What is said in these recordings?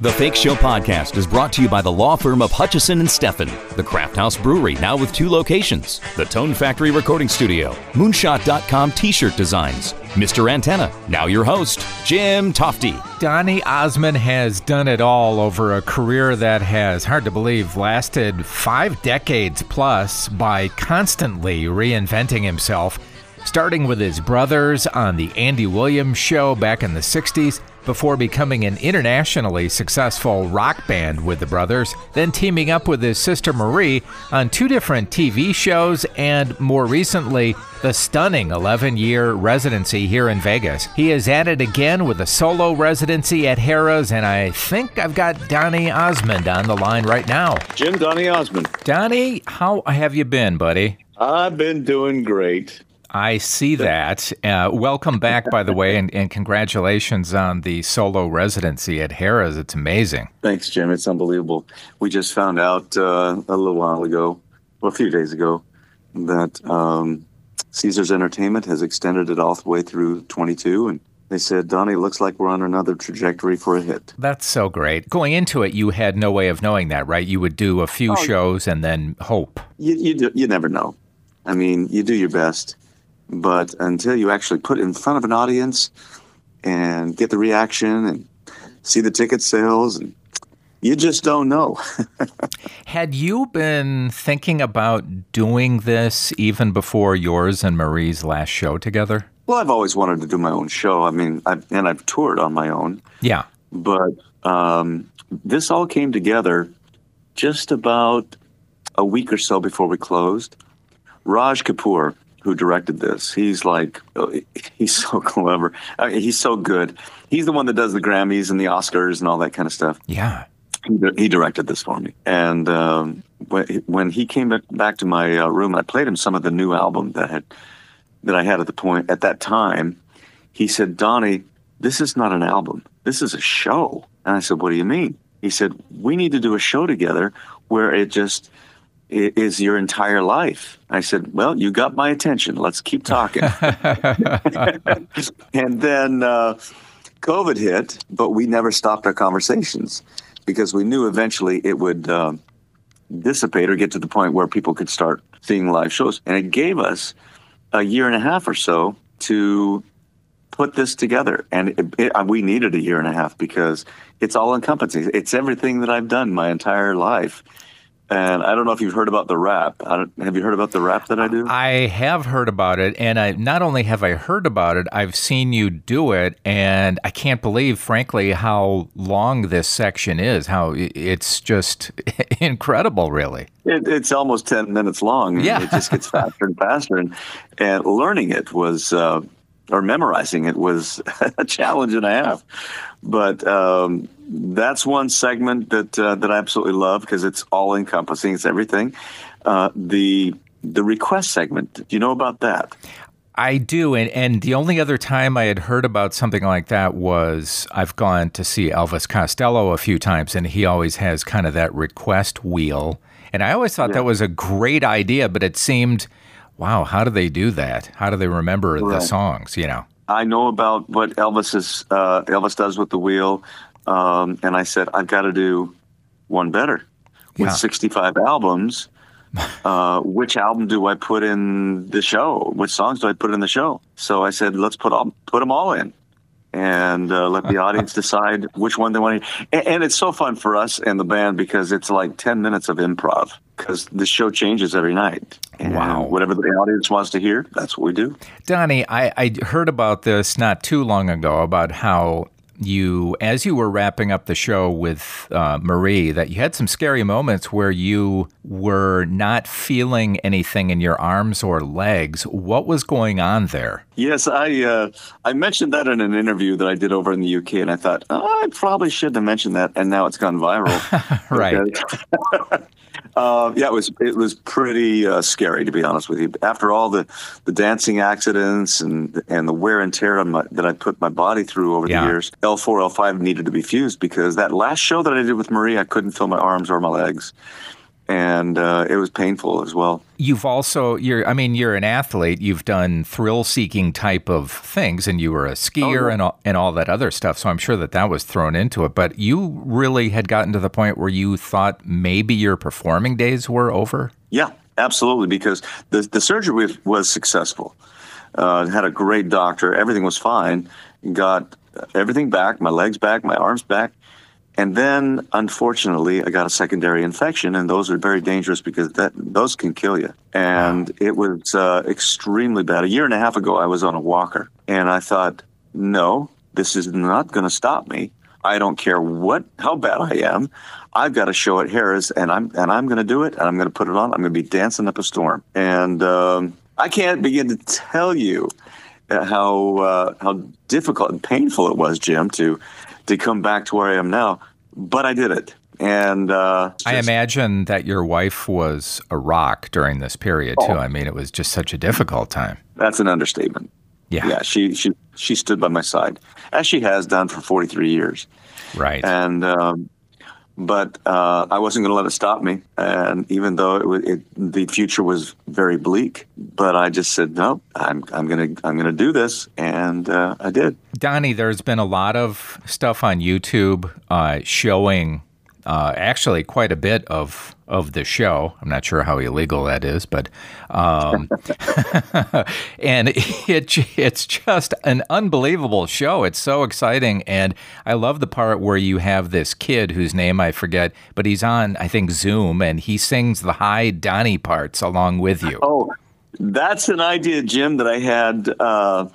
The Fake Show podcast is brought to you by the law firm of Hutchison and Steffen, the CraftHaus Brewery, now with two locations, the Tone Factory Recording Studio, Moonshot.com T-shirt designs, Mr. Antenna. Now your host, Jim Tofte. Donny Osmond has done it all over a career that has, hard to believe, lasted five decades plus by constantly reinventing himself, starting with his brothers on the Andy Williams Show back in the 60s before becoming an internationally successful rock band with the brothers, then teaming up with his sister Marie on two different TV shows, and more recently, the stunning 11 year residency here in Vegas. He is at it again with a solo residency at Harrah's, and I think I've got Donny Osmond on the line right now. Jim Donny Osmond. Donny, how have you been, buddy? I've been doing great. I see that. Uh, welcome back, by the way, and, and, congratulations on the solo residency at Harrah's. It's amazing. Thanks, Jim. It's unbelievable. We just found out uh, a little while ago, well, a few days ago, that um, Caesars Entertainment has extended it all the way through 22, and they said, Donny, looks like we're on another trajectory for a hit. That's so great. Going into it, you had no way of knowing that, right? You would do a few oh, shows and then hope. You, you, do, you never know. I mean, you do your best but until you actually put it in front of an audience and get the reaction and see the ticket sales and you just don't know. Had you been thinking about doing this even before yours and Marie's last show together? Well, I've always wanted to do my own show. I mean, I've, and I've toured on my own. Yeah. But um, this all came together just about a week or so before we closed. Raj Kapoor, who directed this. He's like, oh, he's so clever. I mean, he's so good. He's the one that does the Grammys and the Oscars and all that kind of stuff. Yeah. He, he directed this for me. And um, when he came back to my uh, room, I played him some of the new album that had that I had at the point at that time. He said, "Donny, this is not an album. This is a show." And I said, "What do you mean?" He said, "We need to do a show together where it just." Is your entire life. I said, Well, you got my attention. Let's keep talking. and then uh, COVID hit, but we never stopped our conversations because we knew eventually it would uh, dissipate or get to the point where people could start seeing live shows. And it gave us a year and a half or so to put this together. And it, it, we needed a year and a half because it's all encompassing. It's everything that I've done my entire life and I don't know if you've heard about the rap. have you heard about the rap that I do? I have heard about it, and I not only have I heard about it, I've seen you do it, and I can't believe, frankly, how long this section is. How it's just incredible, really. It, it's almost ten minutes long. Yeah, it just gets faster and faster, and and learning it was. Uh, or memorizing it was a challenge and a half. But um, that's one segment that uh, that I absolutely love because it's all encompassing. It's everything. Uh, the the request segment. Do you know about that? I do, and and the only other time I had heard about something like that was I've gone to see Elvis Costello a few times, and he always has kind of that request wheel, and I always thought yeah. that was a great idea, but it seemed, wow, how do they do that? How do they remember right. the songs? You know. I know about what Elvis is uh, Elvis does with the wheel. Um, and I said, I've got to do one better. With yeah. 65 albums, uh, which album do I put in the show? Which songs do I put in the show? So I said, let's put all, put them all in, and uh, let the audience decide which one they want. to and, and it's so fun for us and the band because it's like 10 minutes of improv because the show changes every night. And wow. Whatever the audience wants to hear, that's what we do. Donny, I, I heard about this not too long ago about how you, as you were wrapping up the show with uh, Marie, that you had some scary moments where you were not feeling anything in your arms or legs. What was going on there? Yes, I uh, I mentioned that in an interview that I did over in the UK, and I thought oh, I probably shouldn't have mentioned that, and now it's gone viral. right. Uh, yeah, it was it was pretty uh, scary to be honest with you. After all the, the dancing accidents and and the wear and tear my, that I put my body through over yeah. the years, L four L five needed to be fused because that last show that I did with Marie, I couldn't feel my arms or my legs, and uh, it was painful as well. You've also you're I mean you're an athlete. You've done thrill seeking type of things, and you were a skier Oh, yeah. and all, and all that other stuff. So I'm sure that that was thrown into it. But you really had gotten to the point where you thought maybe your performing days were over. Yeah, absolutely. Because the the surgery was, was successful. Uh, had a great doctor. Everything was fine. Got everything back. My legs back. My arms back. And then, unfortunately, I got a secondary infection, and those are very dangerous because that those can kill you. And it was uh, extremely bad. A year and a half ago, I was on a walker, and I thought, no, this is not going to stop me. I don't care what how bad I am. I've got a show at Harrah's, and I'm and I'm going to do it, and I'm going to put it on. I'm going to be dancing up a storm, and um, I can't begin to tell you how uh, how difficult and painful it was, Jim, to to come back to where I am now. But I did it, and uh, I imagine that your wife was a rock during this period too. Oh. I mean, it was just such a difficult time. that's an understatement. Yeah, Yeah, she she she stood by my side, as she has done for 43 years. right. and um, but uh, I wasn't going to let it stop me. And even though it, it, the future was very bleak, but I just said no. I'm I'm gonna I'm gonna do this, and uh, I did. Donny, there's been a lot of stuff on YouTube uh, showing uh, actually quite a bit of of the show. I'm not sure how illegal that is, but um, and it it's just an unbelievable show. It's so exciting, and I love the part where you have this kid whose name I forget, but he's on I think Zoom, and he sings the high Donny parts along with you. Oh, that's an idea, Jim, that I had. Uh,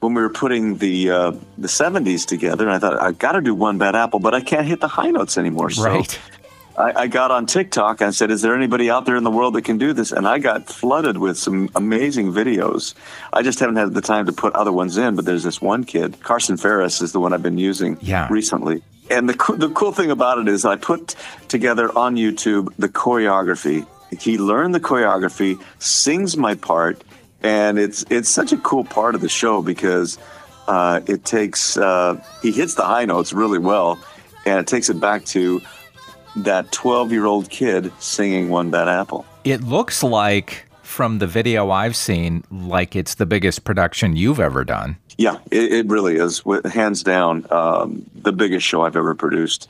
when we were putting the uh, the '70s together, and I thought I got to do one bad apple, but I can't hit the high notes anymore. So Right. I, I got on TikTok and said, "Is there anybody out there in the world that can do this?" And I got flooded with some amazing videos. I just haven't had the time to put other ones in, but there's this one kid, Carson Ferris, is the one I've been using Yeah. recently. And the co- the cool thing about it is, I put together on YouTube the choreography. He learned the choreography, sings my part, and it's it's such a cool part of the show because uh, it takes uh, he hits the high notes really well, and it takes it back to that 12 year old kid singing One Bad Apple. It looks like, from the video I've seen, like it's the biggest production you've ever done. Yeah, it, it really is. Hands down, um, the biggest show I've ever produced.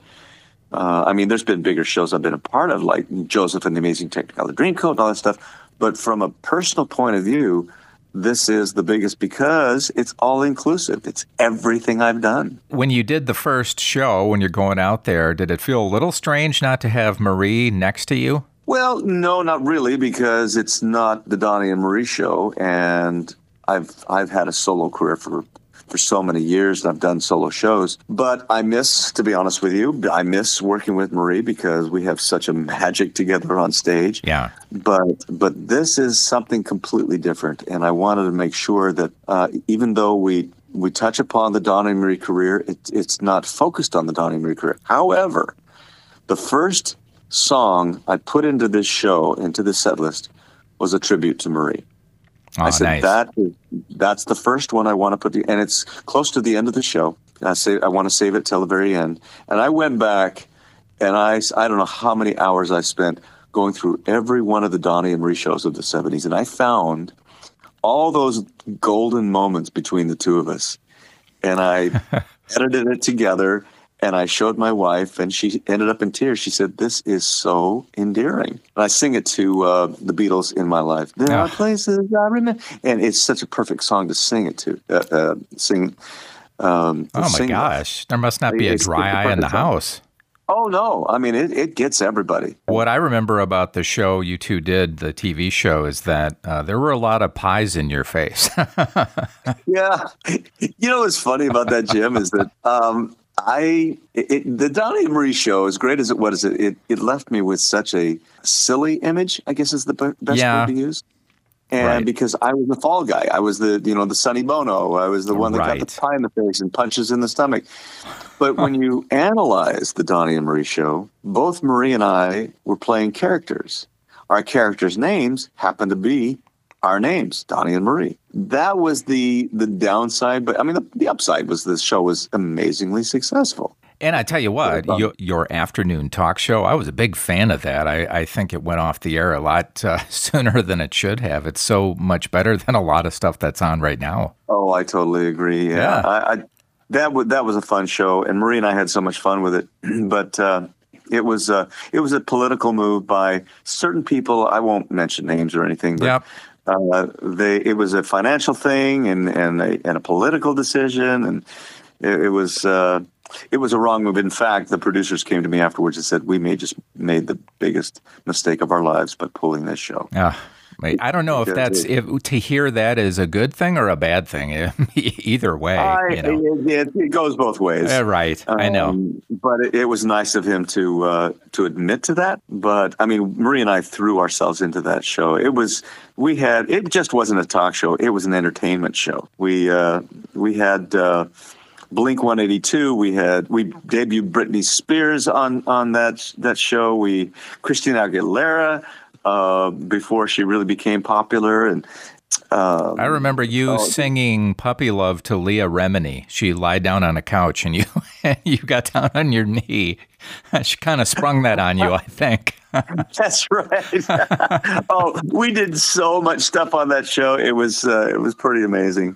Uh, I mean, there's been bigger shows I've been a part of, like Joseph and the Amazing Technicolor Dreamcoat and all that stuff. But from a personal point of view, this is the biggest because it's all inclusive. It's everything I've done. When you did the first show, when you're going out there, did it feel a little strange not to have Marie next to you? Well, no, not really, because it's not the Donny and Marie show, and I've I've had a solo career for for so many years, and I've done solo shows. But I miss, to be honest with you, I miss working with Marie because we have such a magic together on stage. Yeah. But but this is something completely different, and I wanted to make sure that uh, even though we we touch upon the Donny and Marie career, it, it's not focused on the Donny and Marie career. However, the first song I put into this show, into this set list, was a tribute to Marie. Oh, I ah, said nice. that is, that's the first one I want to put, the, and it's close to the end of the show. I say I want to save it till the very end, and I went back, and I I don't know how many hours I spent going through every one of the Donny and Marie shows of the '70s, and I found all those golden moments between the two of us, and I edited it together. And I showed my wife, and she ended up in tears. She said, "This is so endearing." And I sing it to uh, the Beatles in my life. There Ah. are places I remember, and it's such a perfect song to sing it to. Uh, uh, sing. Um, oh my sing- gosh. There must not be a It's- dry eye in the song. house. Oh no! I mean, it, it gets everybody. What I remember about the show you two did, the TV show, is that uh, there were a lot of pies in your face. Yeah, you know what's funny about that, Jim, is that um, I it, the Donny and Marie show, as great as it was, it, it it left me with such a silly image. I guess is the best Yeah. word to use. And Right. because I was the fall guy, I was the you know the Sonny Bono, I was the one that got the pie in the face and punches in the stomach. But when you analyze the Donny and Marie show, both Marie and I were playing characters. Our characters' names happen to be our names, Donny and Marie. That was the the downside, but I mean the, the upside was this show was amazingly successful. And I tell you what, your, your, afternoon talk show, I was a big fan of that. I, I think it went off the air a lot uh, sooner than it should have. It's so much better than a lot of stuff that's on right now. Oh, I totally agree. Yeah, yeah. I, I, that w- that was a fun show, and Marie and I had so much fun with it. but uh, it was uh, it was a political move by certain people. I won't mention names or anything. But, yep. Uh, they it was a financial thing and and a, and a political decision, and it, it was uh, it was a wrong move. In fact, the producers came to me afterwards and said, "We may just made the biggest mistake of our lives by pulling this show." Yeah. I don't know if that's if to hear that is a good thing or a bad thing. Either way, I, you know. it, it, goes both ways. Uh, right, um, I know. Um, but it, it, was nice of him to uh, to admit to that. But I mean, Marie and I threw ourselves into that show. It was we had it just wasn't a talk show. It was an entertainment show. We uh, we had. Uh, Blink 182. We had we debuted Britney Spears on on that that show. We Christina Aguilera uh, before she really became popular, and um, I remember you oh, singing "Puppy Love" to Leah Remini. She lied down on a couch, and you you got down on your knee. She kind of sprung that on you, I think. That's right. oh, we did so much stuff on that show. It was uh, it was pretty amazing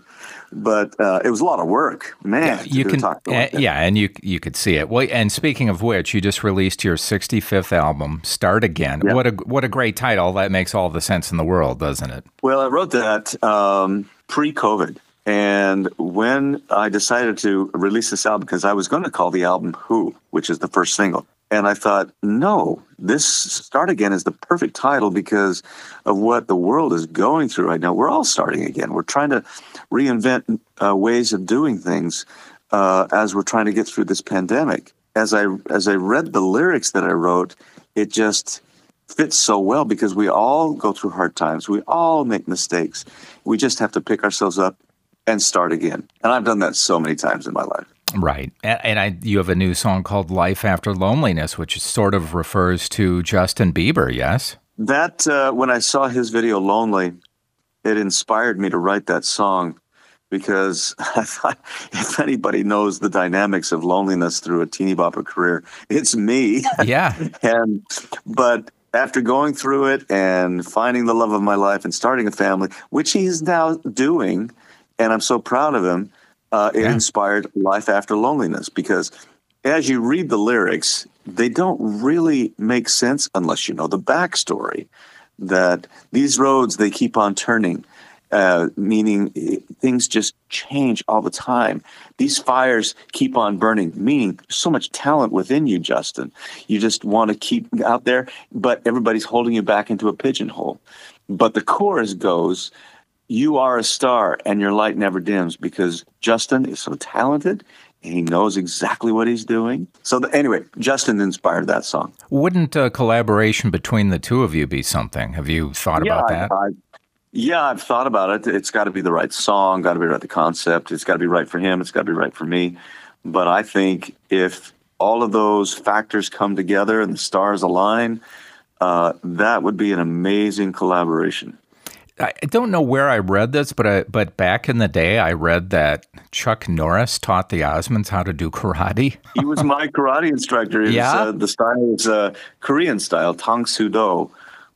but uh, it was a lot of work, man. Yeah, you can, uh, yeah, and you you could see it. Well, and speaking of which, you just released your 65th album, "Start Again." Yeah. What a what a great title! That makes all the sense in the world, doesn't it? Well, I wrote that um, pre-COVID, and when I decided to release this album, because I was going to call the album "Who," which is the first single, and I thought, no, this Start Again is the perfect title because of what the world is going through right now. We're all starting again. We're trying to reinvent uh, ways of doing things uh, as we're trying to get through this pandemic. As I as I read the lyrics that I wrote, it just fits so well because we all go through hard times. We all make mistakes. We just have to pick ourselves up and start again. And I've done that so many times in my life. Right. And I, you have a new song called Life After Loneliness, which sort of refers to Justin Bieber, yes? That, uh, when I saw his video Lonely, it inspired me to write that song because I thought if anybody knows the dynamics of loneliness through a teeny bopper career, it's me. Yeah. and, but after going through it and finding the love of my life and starting a family, which he's now doing, and I'm so proud of him uh, it yeah. inspired Life After Loneliness because as you read the lyrics, they don't really make sense unless you know the backstory. That these roads they keep on turning, uh, meaning eh, things just change all the time. These fires keep on burning, meaning there's so much talent within you, Justin. You just want to keep out there, but everybody's holding you back into a pigeonhole. But the chorus goes, you are a star and your light never dims because Justin is so talented and he knows exactly what he's doing. So, the, anyway, Justin inspired that song. Wouldn't a collaboration between the two of you be something? Have you thought yeah, about that? I, I, yeah, I've thought about it. It's got to be the right song, got to be right the concept. It's got to be right for him. It's got to be right for me. But I think if all of those factors come together and the stars align, uh, that would be an amazing collaboration. I don't know where I read this, but I, but back in the day, I read that Chuck Norris taught the Osmonds how to do karate. he was my karate instructor. Was, yeah, uh, the style is uh, Korean style. Tang Soo Do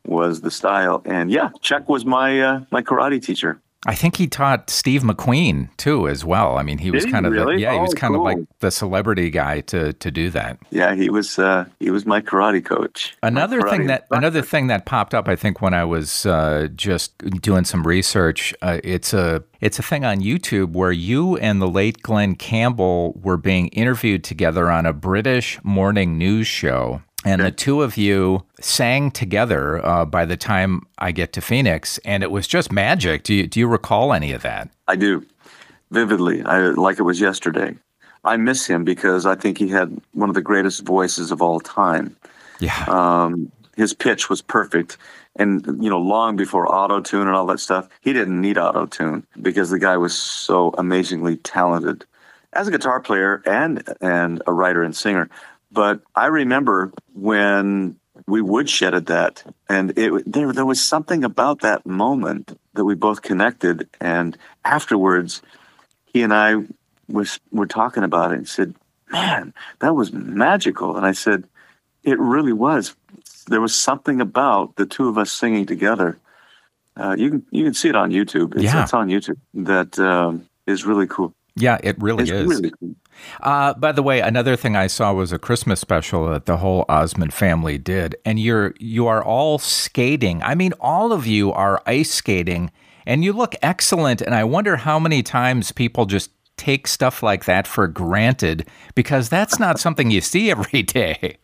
was the style, and yeah, Chuck was my uh, my karate teacher. I think he taught Steve McQueen too, as well. I mean, he was kind of really? the, yeah, oh, he was kind cool. of like the celebrity guy to to do that. Yeah, he was uh, he was my karate coach. Another karate thing that another thing that popped up, I think, when I was uh, just doing some research, uh, it's a it's a thing on YouTube where you and the late Glen Campbell were being interviewed together on a British morning news show and the two of you sang together uh, by the time I get to Phoenix, and it was just magic. Do you do you recall any of that? I do, vividly. I like it was yesterday. I miss him because I think he had one of the greatest voices of all time. Yeah. Um, his pitch was perfect, and you know, long before auto tune and all that stuff, he didn't need auto tune because the guy was so amazingly talented as a guitar player and and a writer and singer. But I remember when we woodshedded that, and it there there was something about that moment that we both connected. And afterwards, he and I was were talking about it and said, man, that was magical. And I said, it really was. There was something about the two of us singing together. Uh, you can you can see it on YouTube. It's, Yeah. it's on YouTube. That um, is really cool. Yeah, it really It's is. really cool. Uh, by the way, another thing I saw was a Christmas special that the whole Osmond family did, and you're you are all skating. I mean, all of you are ice skating, and you look excellent. And I wonder how many times people just take stuff like that for granted because that's not something you see every day.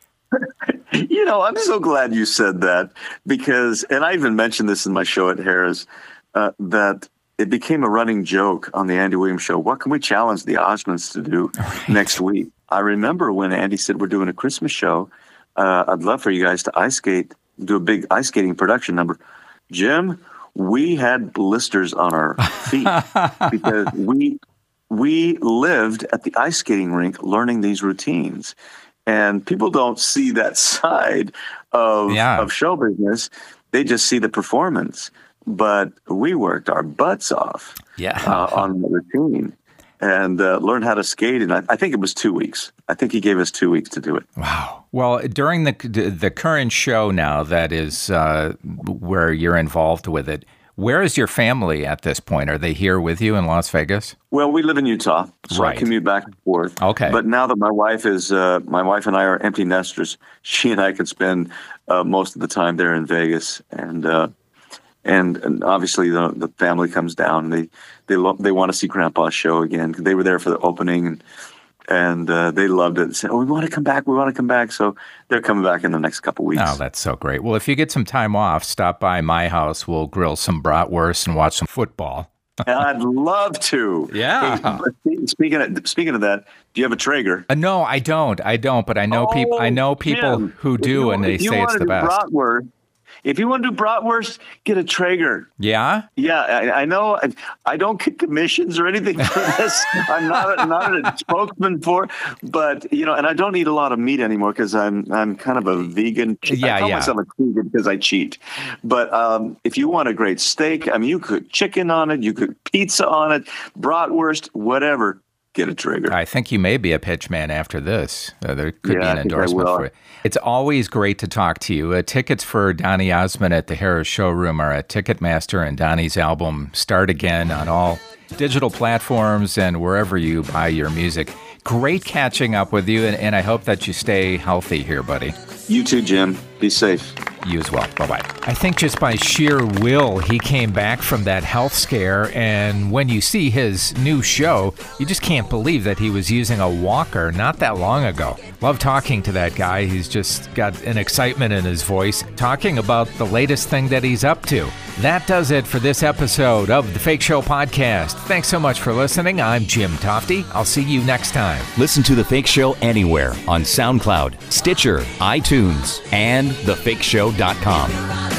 You know, I'm so glad you said that because, and I even mentioned this in my show at Harrah's, uh, that it became a running joke on the Andy Williams show. What can we challenge the Osmonds to do next week? I remember when Andy said we're doing a Christmas show. Uh, I'd love for you guys to ice skate, do a big ice skating production number. Jim, we had blisters on our feet because we we lived at the ice skating rink learning these routines. And people don't see that side of, Yeah. of show business. They just see the performance. But we worked our butts off Yeah. uh, on the routine and uh, learned how to skate. And I, I think it was two weeks. I think he gave us two weeks to do it. Wow. Well, during the the current show now, that is uh, where you're involved with it. Where is your family at this point? Are they here with you in Las Vegas? Well, we live in Utah, so Right. I commute back and forth. Okay. But now that my wife is, uh, my wife and I are empty nesters. She and I can spend uh, most of the time there in Vegas, and uh, and, and obviously the the family comes down. They they they want to see Grandpa's show again. They were there for the opening, and and uh, they loved it. They said, "Oh, we want to come back. We want to come back." So they're coming back in the next couple weeks. Oh, that's so great. Well, if you get some time off, stop by my house. We'll grill some bratwurst and watch some football. I'd love to. Yeah. Hey, speaking of speaking of that, do you have a Traeger? Uh, no, I don't. I don't. But I know people. I know people Oh, Jim, who do, you- and they say it's the best. Bratwurst, if you want to do bratwurst, get a Traeger. Yeah. Yeah, I, I know. I, I don't get commissions or anything for this. I'm not a, not a spokesman for, but you know, and I don't eat a lot of meat anymore because I'm I'm kind of a vegan. Yeah, I call yeah. myself a vegan because I cheat. But um, if you want a great steak, I mean, you could chicken on it, you could pizza on it, bratwurst, whatever. Get a Traeger. I think you may be a pitch man after this. Uh, there could be an I endorsement for it. It's always great to talk to you. Uh, tickets for Donny Osmond at the Harrah's Showroom are at Ticketmaster, and Donny's album Start Again on all digital platforms and wherever you buy your music. Great catching up with you, and, and I hope that you stay healthy here, buddy. You too, Jim. Be safe. You as well. Bye bye. I think just by sheer will, he came back from that health scare. And when you see his new show, you just can't believe that he was using a walker not that long ago. Love talking to that guy. He's just got an excitement in his voice, talking about the latest thing that he's up to. That does it for this episode of the Fake Show Podcast. Thanks so much for listening. I'm Jim Tofte. I'll see you next time. Listen to The Fake Show anywhere on SoundCloud, Stitcher, iTunes, and thefakeshow.com.